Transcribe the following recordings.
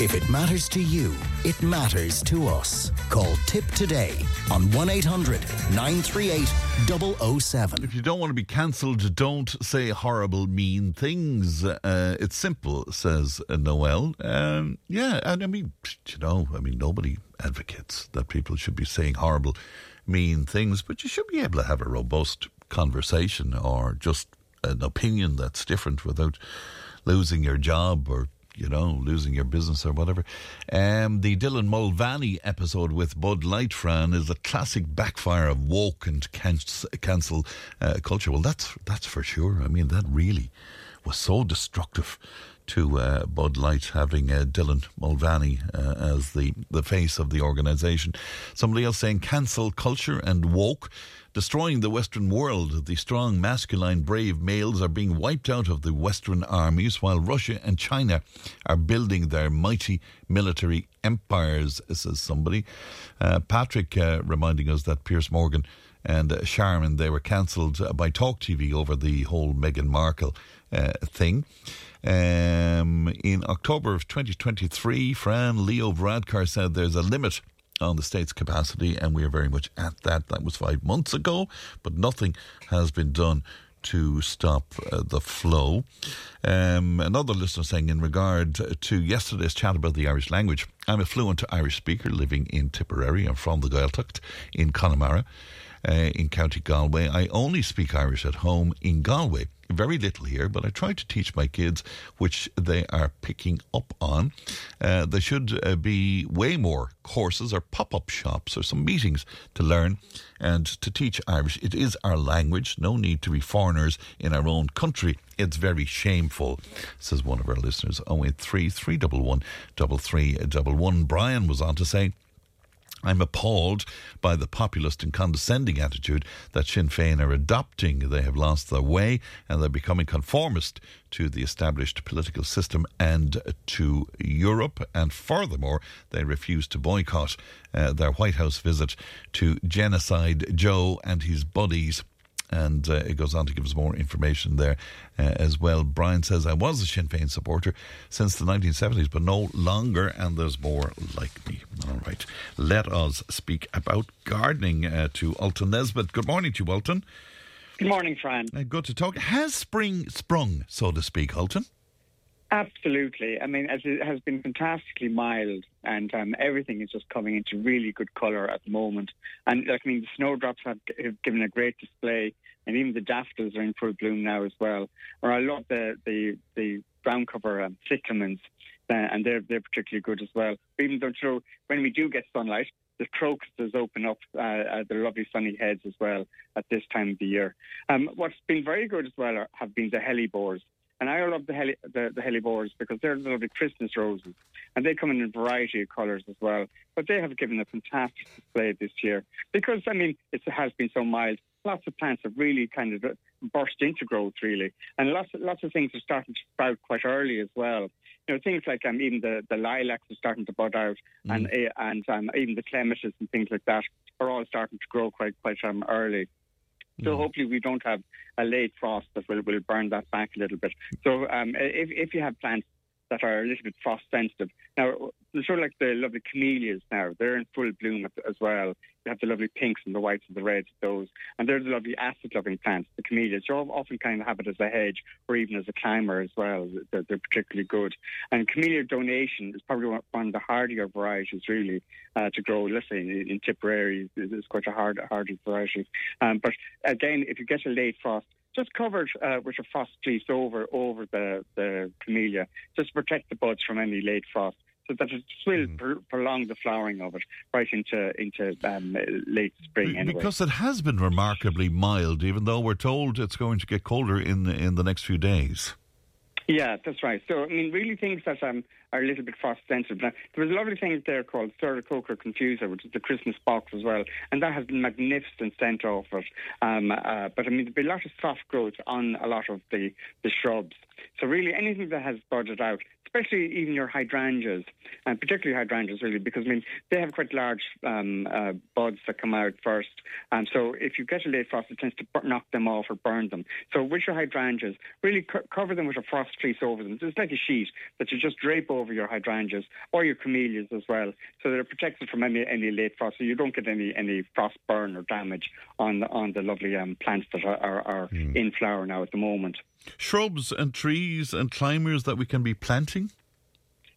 If it matters to you, it matters to us. Call Tipp today on 1 800 938 007. If you don't want to be cancelled, don't say horrible, mean things. Uh, it's simple, says Noel. Um, yeah, and I mean, you know, I mean, nobody advocates that people should be saying horrible, mean things, but you should be able to have a robust conversation or just an opinion that's different without losing your job or you know, losing your business or whatever. Um, the Dylan Mulvaney episode with Bud Light, Fran, is a classic backfire of woke and cancel uh, culture. Well, that's that's for sure. I mean, that really was so destructive to uh, Bud Light having uh, Dylan Mulvaney uh, as the, the face of the organisation. Somebody else saying cancel culture and woke destroying the Western world. The strong, masculine, brave males are being wiped out of the Western armies, while Russia and China are building their mighty military empires, says somebody. Uh, Patrick uh, reminding us that Piers Morgan and uh, Sharman, they were cancelled by Talk TV over the whole Meghan Markle uh, thing. Um, in October of 2023, Fran Leo Varadkar said there's a limit on the state's capacity, and we are very much at that. That was five months ago, but nothing has been done to stop uh, the flow. Um, another listener saying, in regard to yesterday's chat about the Irish language, I'm a fluent Irish speaker living in Tipperary. I'm from the Gaeltacht in Connemara. Uh, in County Galway. I only speak Irish at home in Galway very little here, but I try to teach my kids, which they are picking up on. Uh, there should uh, be way more courses or pop up shops or some meetings to learn and to teach Irish. It is our language. No need to be foreigners in our own country. It's very shameful, says one of our listeners. 083 311 3311. Brian was on to say, I'm appalled by the populist and condescending attitude that Sinn Féin are adopting. They have lost their way and they're becoming conformist to the established political system and to Europe. And furthermore, they refuse to boycott uh, their White House visit to Genocide Joe and his buddies and uh, it goes on to give us more information there uh, as well. Brian says, I was a Sinn Féin supporter since the 1970s, but no longer, and there's more like me. All right. Let us speak about gardening uh, to Ultan Nesbitt. Good morning to you, Ultan. Good morning, Fran. Uh, good to talk. Has spring sprung, so to speak, Ultan? Absolutely. I mean, as it has been fantastically mild, and um, everything is just coming into really good colour at the moment. And I mean, the snowdrops have, have, given a great display, and even the daffodils are in full bloom now as well. Or I love the the, the ground cover um, cyclamens, uh, and they're they're particularly good as well. Even though when we do get sunlight, the crocuses open up uh, uh, the lovely sunny heads as well at this time of the year. Um, what's been very good as well are, have been the hellebores. And I love the, heli- the, the hellebores because they're the lovely Christmas roses. And they come in a variety of colours as well. But they have given a fantastic display this year because, I mean, it has been so mild. Lots of plants have really kind of burst into growth, really. And lots, of, lots of things are starting to sprout quite early as well. You know, things like um, even the, the lilacs are starting to bud out, mm. and eh, and um, even the clematis and things like that are all starting to grow quite quite um, early. So mm. hopefully we don't have a late frost that will, will burn that back a little bit. So um, if, if you have plants that are a little bit frost sensitive. Now, sort of like the lovely camellias now, they're in full bloom as well. You have the lovely pinks and the whites and the reds, those. And they're the lovely acid loving plants, the camellias. You often kind of have it as a hedge or even as a climber as well. They're, they're particularly good. And camellia donation is probably one of the hardier varieties, really, uh, to grow. Say in, in Tipperary, it's quite a hard, hardy variety. Um, but again, if you get a late frost, just covered uh, with a frost fleece over over the, the camellia, just to protect the buds from any late frost. So that it will mm. pr- prolong the flowering of it right into into um, late spring. Anyway. Because it has been remarkably mild, even though we're told it's going to get colder in the, in the next few days. Yeah, that's right. So, I mean, really things that um, are a little bit frost sensitive. Now, there was a lovely thing there called Sarcococca confusa, which is the Christmas box as well, and that has been magnificent scent off it. Um, uh, but, I mean, there'll be a lot of soft growth on a lot of the, the shrubs. So, really, anything that has budded out, especially even your hydrangeas, and particularly hydrangeas, really, because I mean they have quite large um, uh, buds that come out first, and so if you get a late frost, it tends to knock them off or burn them. So with your hydrangeas, really co- cover them with a frost fleece over them. So it's like a sheet that you just drape over your hydrangeas or your camellias as well, so they're protected from any any late frost, so you don't get any any frost burn or damage on the, on the lovely um, plants that are, are, are mm. in flower now at the moment. Shrubs and trees and climbers that we can be planting?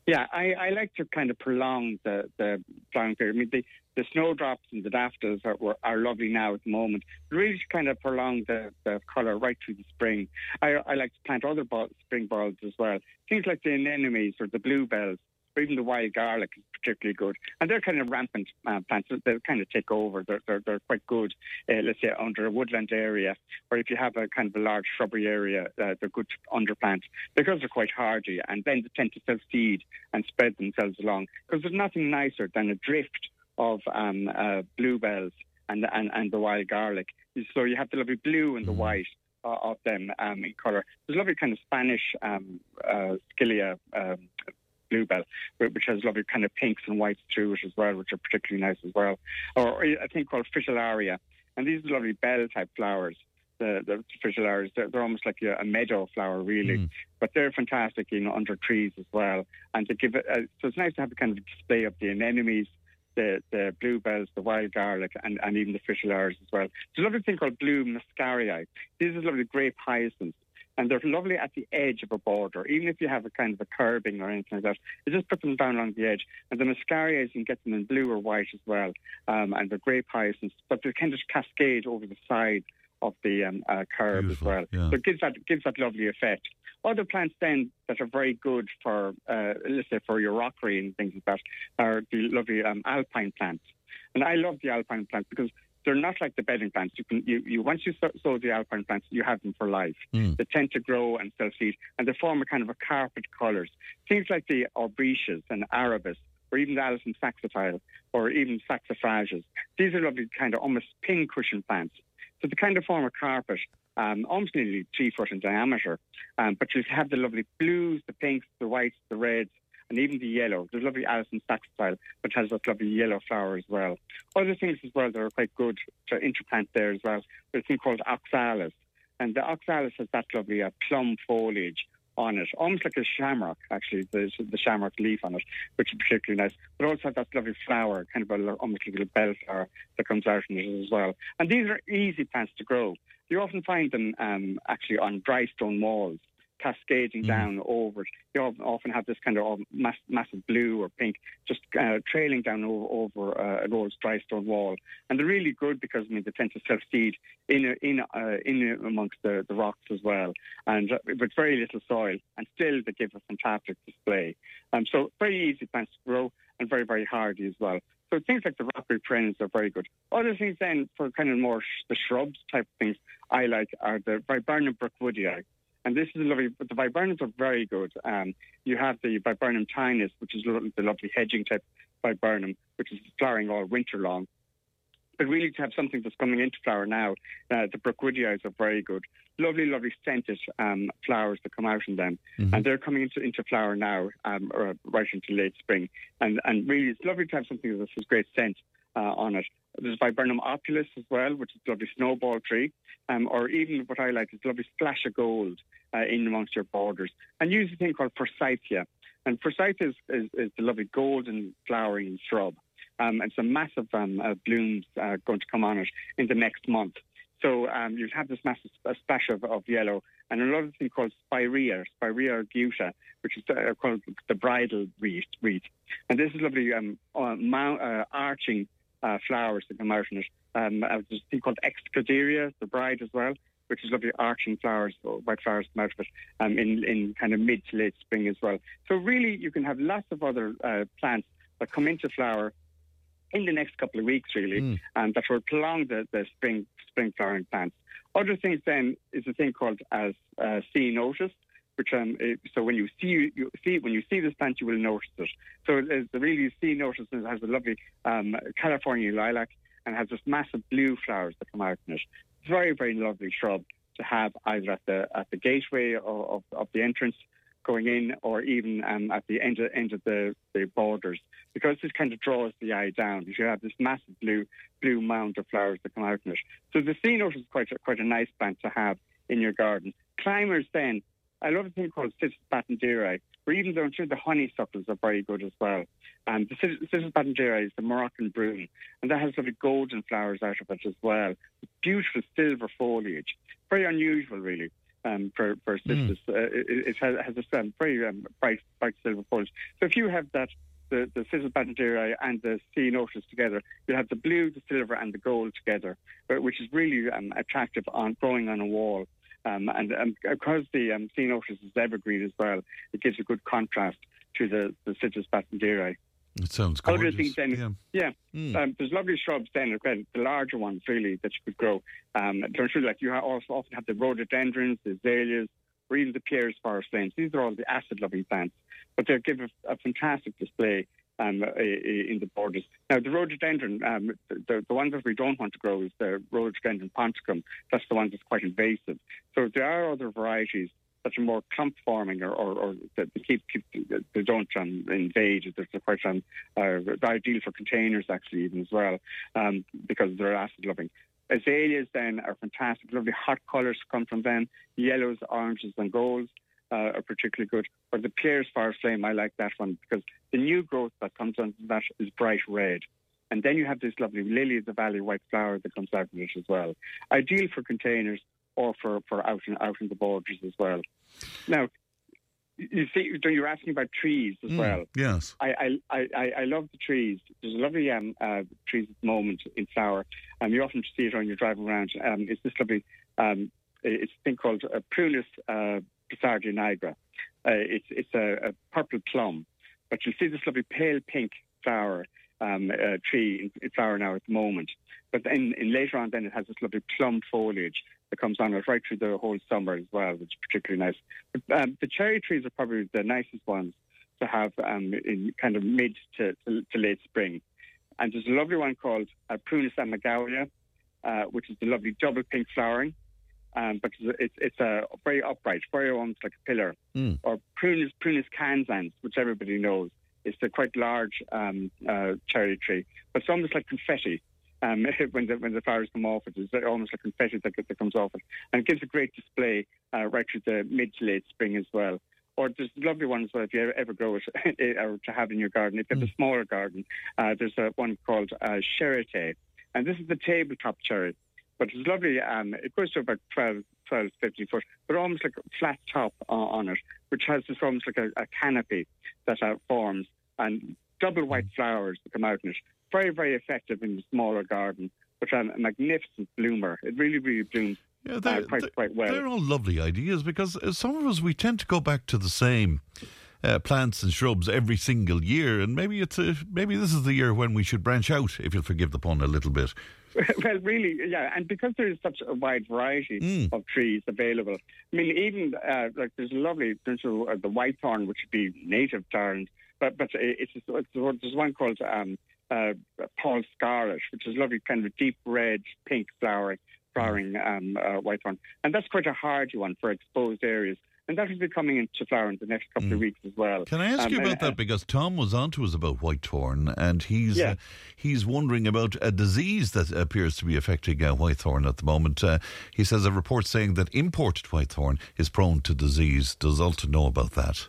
Yeah, I, I like to kind of prolong the, the flowering period. I mean, the, the snowdrops and the daffodils are, are lovely now at the moment. Really to kind of prolong the, the colour right through the spring. I, I like to plant other spring bulbs as well. Things like the anemones or the bluebells even the wild garlic is particularly good. And they're kind of rampant uh, plants. They kind of take over. They're, they're, they're quite good, uh, let's say, under a woodland area, or if you have a kind of a large shrubbery area, uh, they're good underplant because they're quite hardy and then they tend to self seed and spread themselves along. Because there's nothing nicer than a drift of um, uh, bluebells and, and, and the wild garlic. So you have the lovely blue and the mm. white uh, of them um, in colour. There's a lovely kind of Spanish um, uh, um, bluebell, which has lovely kind of pinks and whites through it as well, which are particularly nice as well. Or I think called fritillaria, and these are lovely bell type flowers. The, the fritillarias, they're, they're almost like a, a, meadow flower, really, mm. but they're fantastic, you know, under trees as well. And to give it, uh, so it's nice to have a kind of display of the anemones, the, the bluebells, the wild garlic, and, and even the fritillaries as well. There's a lovely thing called blue muscaria. These are lovely grape hyacinths and they're lovely at the edge of a border. Even if you have a kind of a curbing or anything like that, you just put them down along the edge. And the muscarias, you can get them in blue or white as well, um, and the grape hyacinths, but they kind of cascade over the side of the um, uh, curb Beautiful, as well. Yeah. So it gives that gives that lovely effect. Other plants then that are very good for, uh, let's say, for your rockery and things like that are the lovely um, alpine plants. And I love the alpine plants because they're not like the bedding plants. You can you, you once you sow the alpine plants, you have them for life. Mm. They tend to grow and self seed, and they form a kind of a carpet colours. Things like the aubretia and arabis, or even the Alyssum saxatile, or even saxifrages. These are lovely kind of almost pin cushion plants. So they kind of form a carpet. Um, almost nearly three foot in diameter, um, but you have the lovely blues, the pinks, the whites, the reds, and even the yellow. There's lovely Alyssum saxatile, which has that lovely yellow flower as well. Other things as well that are quite good to interplant there as well. There's a thing called oxalis, and the oxalis has that lovely uh, plum foliage on it, almost like a shamrock, actually, the, the shamrock leaf on it, which is particularly nice. But also that lovely flower, kind of a, almost like a little bell flower that comes out in it as well. And these are easy plants to grow. You often find them um, actually on dry stone walls cascading mm. down over it. You often have this kind of mass, massive blue or pink just uh, trailing down over, over uh, an old dry stone wall. And they're really good because I mean, they tend to self seed in, in, uh, in amongst the, the rocks as well, and uh, with very little soil. And still, they give a fantastic display. Um, so, very easy plants to grow and very, very hardy as well. So things like the rockery perennials are very good. Other things then for kind of more sh- the shrubs type of things I like are the viburnum burkwoodii. And this is a lovely, but the viburnums are very good. Um, you have the viburnum tinus, which is the lovely hedging type viburnum, which is flowering all winter long. But really, to have something that's coming into flower now, uh, the burkwoodii are very good. Lovely, lovely scented um, flowers that come out in them, mm-hmm. and they're coming into, into flower now, um, or right into late spring. And and really, it's lovely to have something that has great scent uh, on it. There's Viburnum opulus as well, which is a lovely snowball tree, um, or even what I like is a lovely splash of gold uh, in amongst your borders. And use a thing called forsythia. And forsythia is, is, is the lovely golden flowering shrub. Um, and some massive um, uh, blooms uh, going to come on it in the next month. So um, you have this massive splash of, of, yellow, and another thing called spirea, spirea arguta, which is uh, called the bridal wreath. And this is lovely um, uh, mount, uh, arching uh, flowers that come out in it. Um, uh, there's a thing called Exochorda, the bride as well, which is lovely arching flowers, white flowers come out of it um, in, in kind of mid to late spring as well. So really, you can have lots of other uh, plants that come into flower in the next couple of weeks, really, mm. and that will prolong the, the spring spring flowering plants. Other things then is a thing called as uh, ceanothus, which um, so when you see you see when you see this plant, you will notice it. So it's the really notice it has a lovely um, California lilac and has this massive blue flowers that come out in it. It's Very very lovely shrub to have either at the at the gateway of, of, the entrance going in or even um, at the end of, end of the, the borders because this kind of draws the eye down. You have this massive blue blue mound of flowers that come out from it. So the ceanothus is quite a, quite a nice plant to have in your garden. Climbers then, I love a thing called Cytisus battandieri, or even though I'm sure the honeysuckles are very good as well. And the Cytisus battandieri is the Moroccan broom, and that has lovely golden flowers out of it as well. Beautiful silver foliage, very unusual really um, for, for cytisus. Mm. Uh, it, it, has, has a um, very um, bright, bright silver foliage. So if you have that, the, the cytisus battandieri and the ceanothus together, you'll have the blue, the silver, and the gold together, uh, which is really um, attractive on growing on a wall. Um, and um, because the um, ceanothus is evergreen as well, it gives a good contrast to the, the cytisus battandieri. It sounds gorgeous. Other things then, yeah, yeah. Mm. Um, there's lovely shrubs then, again, the larger ones really that you could grow. Um, sure, like you also often have the rhododendrons, the azaleas, or even the Pieris Forest Flames. These are all the acid-loving plants, but they give a, a fantastic display um, in the borders. Now, the rhododendron, um, the, the ones that we don't want to grow is the rhododendron ponticum. That's the one that's quite invasive. So there are other varieties that are more clump forming or, or, or that they keep, keep they don't um, invade. They're quite um, uh, ideal for containers actually even as well um, because they're acid loving. Azaleas then are fantastic, lovely hot colours come from them. Yellows, oranges, and golds uh, are particularly good. But the Pieris Fire Flame, I like that one because the new growth that comes onto that is bright red. And then you have this lovely lily of the valley white flower that comes out of it as well. Ideal for containers or for, for out, in, out in the borders as well. Now, you see, you're asking about trees as mm, well. Yes. I, I, I, I love the trees. There's a lovely um, uh, trees at the moment in flower, and you often see it when you're driving around. Um, it's this lovely, um, it's a thing called a Prunus uh, Pissardia nigra. Uh, it's it's a, a, purple plum, but you'll see this lovely pale pink flower um, uh, tree in, in, flower now at the moment. But then in later on, then it has this lovely plum foliage that comes on it right through the whole summer as well, which is particularly nice. But, um, the cherry trees are probably the nicest ones to have um, in kind of mid to, to, to, late spring. And there's a lovely one called uh, Prunus amigdalia, uh, which is the lovely double pink flowering. Um, but it's, it's a very upright, very almost like a pillar. Mm. Or Prunus, Prunus cansans, which everybody knows. It's a quite large um, uh, cherry tree, but it's almost like confetti um, when the when the flowers come off it. It's almost like confetti that, that comes off it, and it gives a great display uh, right through the mid to late spring as well. Or there's lovely ones well, if you ever grow it or to have in your garden. If you have a mm. smaller garden, uh, there's a one called uh, Shirotae, and this is the tabletop cherry. But it's lovely. Um, it goes to about 12, 12, 15 foot, but almost like a flat top on it, which has this almost like a, a canopy that uh, forms and double white mm. flowers that come out in it very, very effective in the smaller garden, but a magnificent bloomer. It really, really blooms yeah, uh, quite, quite well. They're all lovely ideas because uh, some of us, we tend to go back to the same. Uh, plants and shrubs every single year, and maybe it's a, maybe this is the year when we should branch out, if you'll forgive the pun a little bit. well, really, yeah, and because there is such a wide variety mm. of trees available, I mean, even uh, like there's a lovely, there's uh, the white thorn, which would be native to Ireland, but but it's, it's, there's one called um, uh, Paul Scarlet, which is lovely, kind of deep red, pink flowering, flowering um, uh, whitethorn. And that's quite a hardy one for exposed areas. And that will be coming into flower in the next couple mm. of weeks as well. Can I ask um, you about that? Because Tom was on to us about whitethorn, and he's yeah. uh, he's wondering about a disease that appears to be affecting uh, whitethorn at the moment. Uh, he says a report saying that imported whitethorn is prone to disease. Does Ultan know about that?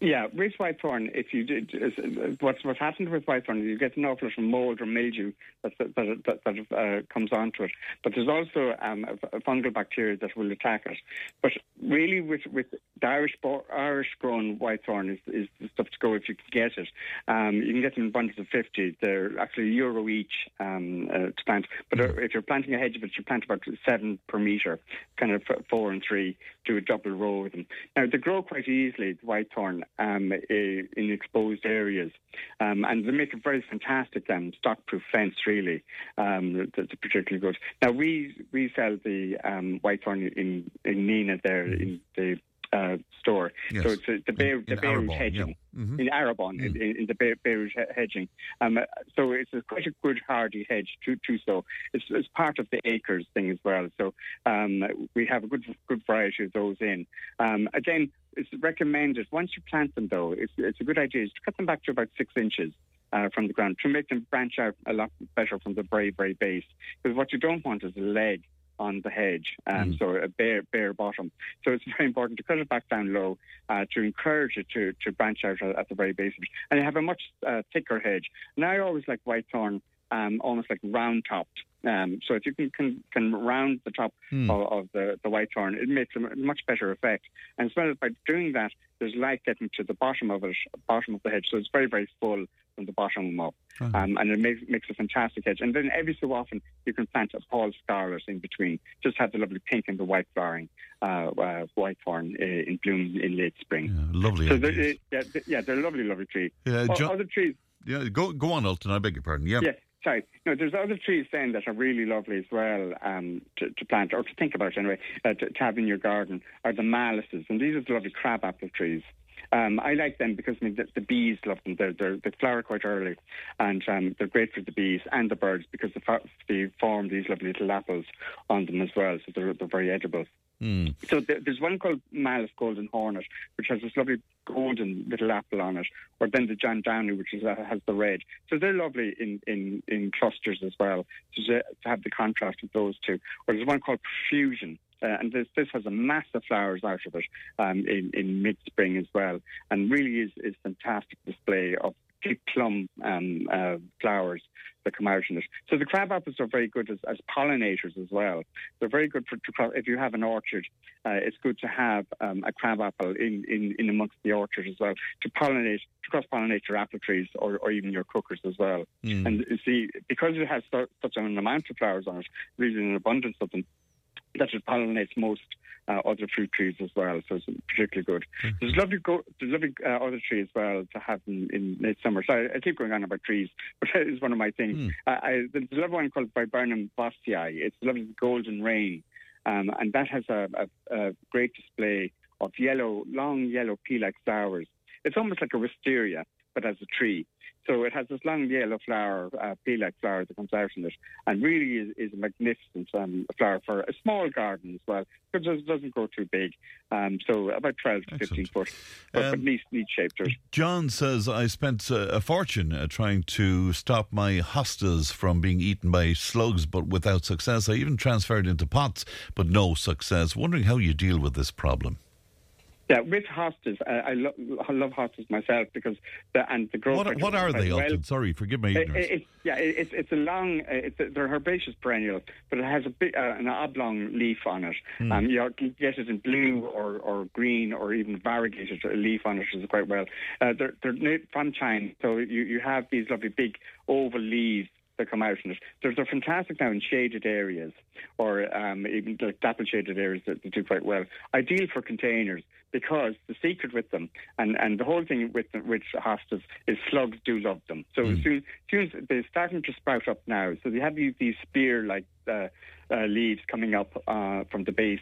Yeah, with whitethorn, if you did, what's what's happened with whitethorn, is you get an awful lot of mold or mildew that that, that, that uh, comes onto it. But there's also um, a, fungal bacteria that will attack it. But really, with with the Irish Irish grown whitethorn is is the stuff to go if you can get it. Um, you can get them in bundles of fifty. They're actually a euro each um, uh, to plant. But uh, if you're planting a hedge of it, you plant about seven per metre, kind of four and three. Do a double row with them. Now they grow quite easily. The whitethorn um, in exposed areas. Um, and they make a very fantastic um, stock-proof fence, really. Really um, that's particularly good. Now, we we sell the um, whitethorn in, in Nenagh there, in the uh, store. Yes. So it's uh, the Beir, In- the bare root hedging yeah. Mhm. in Arabon, in, in the Beir- bare root hedging. Um, so it's a, quite a good hardy hedge to, to so. It's, it's part of the ACRES thing as well. So um, we have a good good variety of those in. Um, again, it's recommended once you plant them though, it's, it's a good idea to cut them back to about six inches. Uh, from the ground to make them branch out a lot better from the very, very base. Because what you don't want is a leg on the hedge, um, so a bare, bare bottom. So it's very important to cut it back down low uh, to encourage it to, to branch out at, the very base. And you have a much uh, thicker hedge. And I always like whitethorn um, almost like round topped. Um, so if you can, can, can round the top Hmm. of, of the, the whitethorn, it makes a much better effect. And as well as by doing that, there's light getting to the bottom of it, bottom of the hedge. So it's very, very full from the bottom up. Uh-huh. Um, and it makes, makes a fantastic hedge. And then every so often, you can plant a Paul Scarlet in between. Just have the lovely pink and the white flowering uh, uh, whitethorn uh, in bloom in late spring. Yeah, lovely. So they're, yeah, th- yeah, they're lovely, lovely trees. Yeah, John- other trees, yeah, go go on, Ultan. I beg your pardon. Yeah. yeah, sorry. No, there's other trees then that are really lovely as well um, to, to plant or to think about anyway, uh, to, to have in your garden are the maluses. And these are the lovely crabapple trees. Um, I like them because I mean, the, the bees love them. They're, they're, they flower quite early, and um, they're great for the bees and the birds because they, fo- they form these lovely little apples on them as well. So they're, they're very edible. Hmm. So th- there's one called Malus Golden Hornet, which has this lovely golden little apple on it, or then the John Downie, which is, uh, has the red. So they're lovely in, in, in clusters as well, so to, to have the contrast of those two. Or there's one called Profusion. Uh, and this this has a massive flowers out of it um, in, in mid spring as well, and really is is fantastic display of plum um, uh, flowers that come out in it. So the crab apples are very good as, as pollinators as well. They're very good for to, if you have an orchard. Uh, it's good to have um, a crab apple in, in, in amongst the orchard as well to pollinate, to cross pollinate your apple trees or, or even your cookers as well. Mm. And see, because it has so, such an amount of flowers on it, really an abundance of them, that it pollinates most uh, other fruit trees as well. So it's particularly good. There's lovely, go- there's lovely uh, other trees as well to have in, in midsummer. So I, I keep going on about trees, but that is one of my things. Hmm. Uh, I, there's a lovely one called Laburnum vossii. It's lovely golden rain, um, and that has a, a, a great display of yellow, long yellow pea-like flowers. It's almost like a wisteria, but as a tree. So it has this long yellow flower, uh, pea-like flower that comes out in it, and really is, is a magnificent um, flower for a small garden as well, because it doesn't grow too big. Um, so about 12 to 15 Excellent. foot, but, Um, but neat, neat shaped. John says, I spent uh, a fortune uh, trying to stop my hostas from being eaten by slugs, but without success. I even transferred into pots, but no success. Wondering how you deal with this problem. Yeah, with hostas, uh, I, lo- I love hostas myself because the and the growth. What, what are they, well. Ultan? Sorry, forgive my It, ignorance. it, it's- yeah, it, it's it's a long. uh, It's a, they're herbaceous perennial, but it has a big, uh, an oblong leaf on it. Hmm. Um, you can get it in blue or, or green or even variegated leaf on it is quite well. Uh, they're they're from China, so you you have these lovely big oval leaves that come out in it. They're, they're fantastic now in shaded areas or um, even like dapple shaded areas that, do quite well. Ideal for containers because the secret with them and, and the whole thing with with hostas is slugs do love them. So as soon, as soon as they're starting to sprout up now, so they have these, these spear like uh, uh, leaves coming up uh, from the base.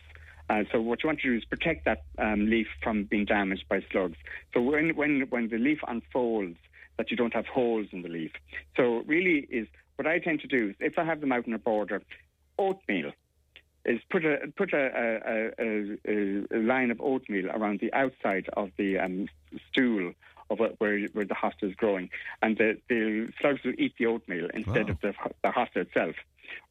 Uh, so what you want to do is protect that um, leaf from being damaged by slugs. So when when when the leaf unfolds, that you don't have holes in the leaf. So really is what I tend to do is if I have them out in a border, oatmeal is put a put a, a, a, a, line of oatmeal around the outside of the um, stool of where- where where the hosta is growing, and the, the slugs will eat the oatmeal instead Wow. of the, the hosta itself.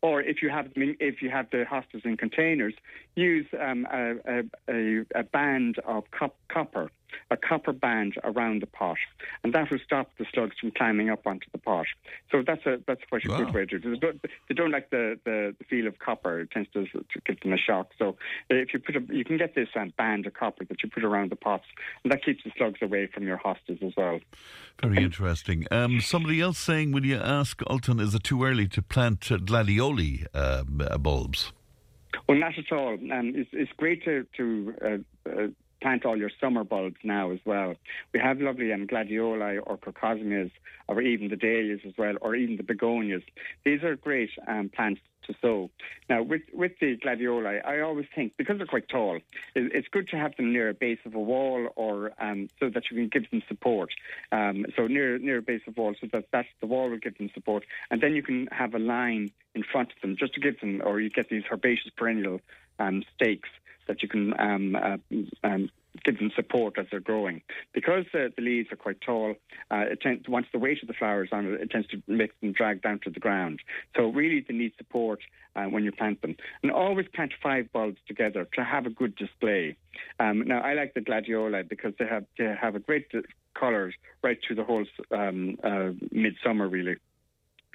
Or if you have if you have the hostas in containers, use um, a, a, a, a band of cop- copper, a copper band around the pot, and that will stop the slugs from climbing up onto the pot. So that's a that's quite a Wow. good way to do it. They don't, they don't like the, the, the feel of copper; it tends to, to give them a shock. So if you put a, you can get this um, band of copper that you put around the pots, and that keeps the slugs away from your hostas as well. Very interesting. Um, somebody else saying, will you ask Ultan, is it too early to plant uh, gladioli um, uh, bulbs? Well, not at all. Um, it's, it's great to, to uh, uh, plant all your summer bulbs now as well. We have lovely um, gladioli or crocosmias, or even the dahlias as well, or even the begonias. These are great um, plants to sow. Now, with with the gladioli, I always think because they're quite tall, it's good to have them near a base of a wall or um, so that you can give them support. Um, so near near a base of a wall, so that that's the wall will give them support, and then you can have a line in front of them just to give them, or you get these herbaceous perennial um, stakes that you can um, uh, um, give them support as they're growing. Because uh, the leaves are quite tall, uh, it tends, once the weight of the flowers on it, it tends to make them drag down to the ground. So really they need support uh, when you plant them. And always plant five bulbs together to have a good display. Um, now, I like the gladiola because they have, they have a great colours right through the whole um, uh, midsummer, really.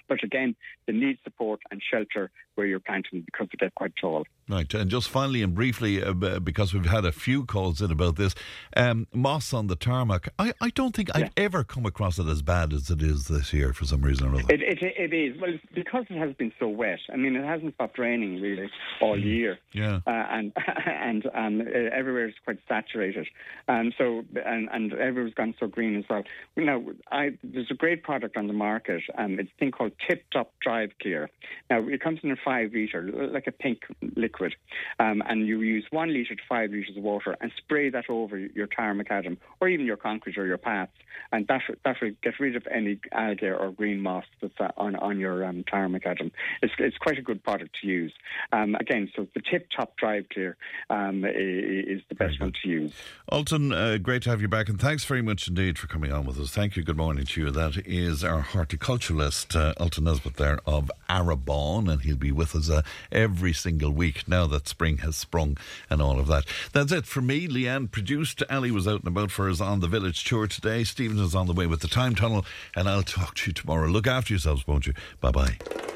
But again, they need support and shelter where you're planting because they get quite tall. Right, and just finally and briefly, uh, because we've had a few calls in about this, um, moss on the tarmac. I, I don't think yeah. I've ever come across it as bad as it is this year for some reason or other. It, it, it is. Well, because it has been so wet. I mean, it hasn't stopped raining really all mm. year. Yeah. Uh, and and um, everywhere is quite saturated. And so, and, and everywhere's gone so green as well. Now, I, there's a great product on the market. Um, it's a thing called Tip Top Drive Clear. Now, it comes in a five litre, like a pink liquid, um, and you use one litre to five litres of water and spray that over your tar macadam or even your concrete or your paths, and that that will get rid of any algae or green moss that's uh, on on your um, tar macadam. It's it's quite a good product to use. Um, again, so the tip top drive clear um, is the best one to use. Ultan, uh, great to have you back, and thanks very much indeed for coming on with us. Thank you. Good morning to you. That is our horticulturalist uh, Ultan Nesbitt there of Arabon, and he'll be with us uh, every single week now that spring has sprung and all of that. That's it for me. Leanne produced. Ali was out and about for us on the village tour today. Stephen is on the way with the time tunnel, and I'll talk to you tomorrow. Look after yourselves, won't you? Bye bye.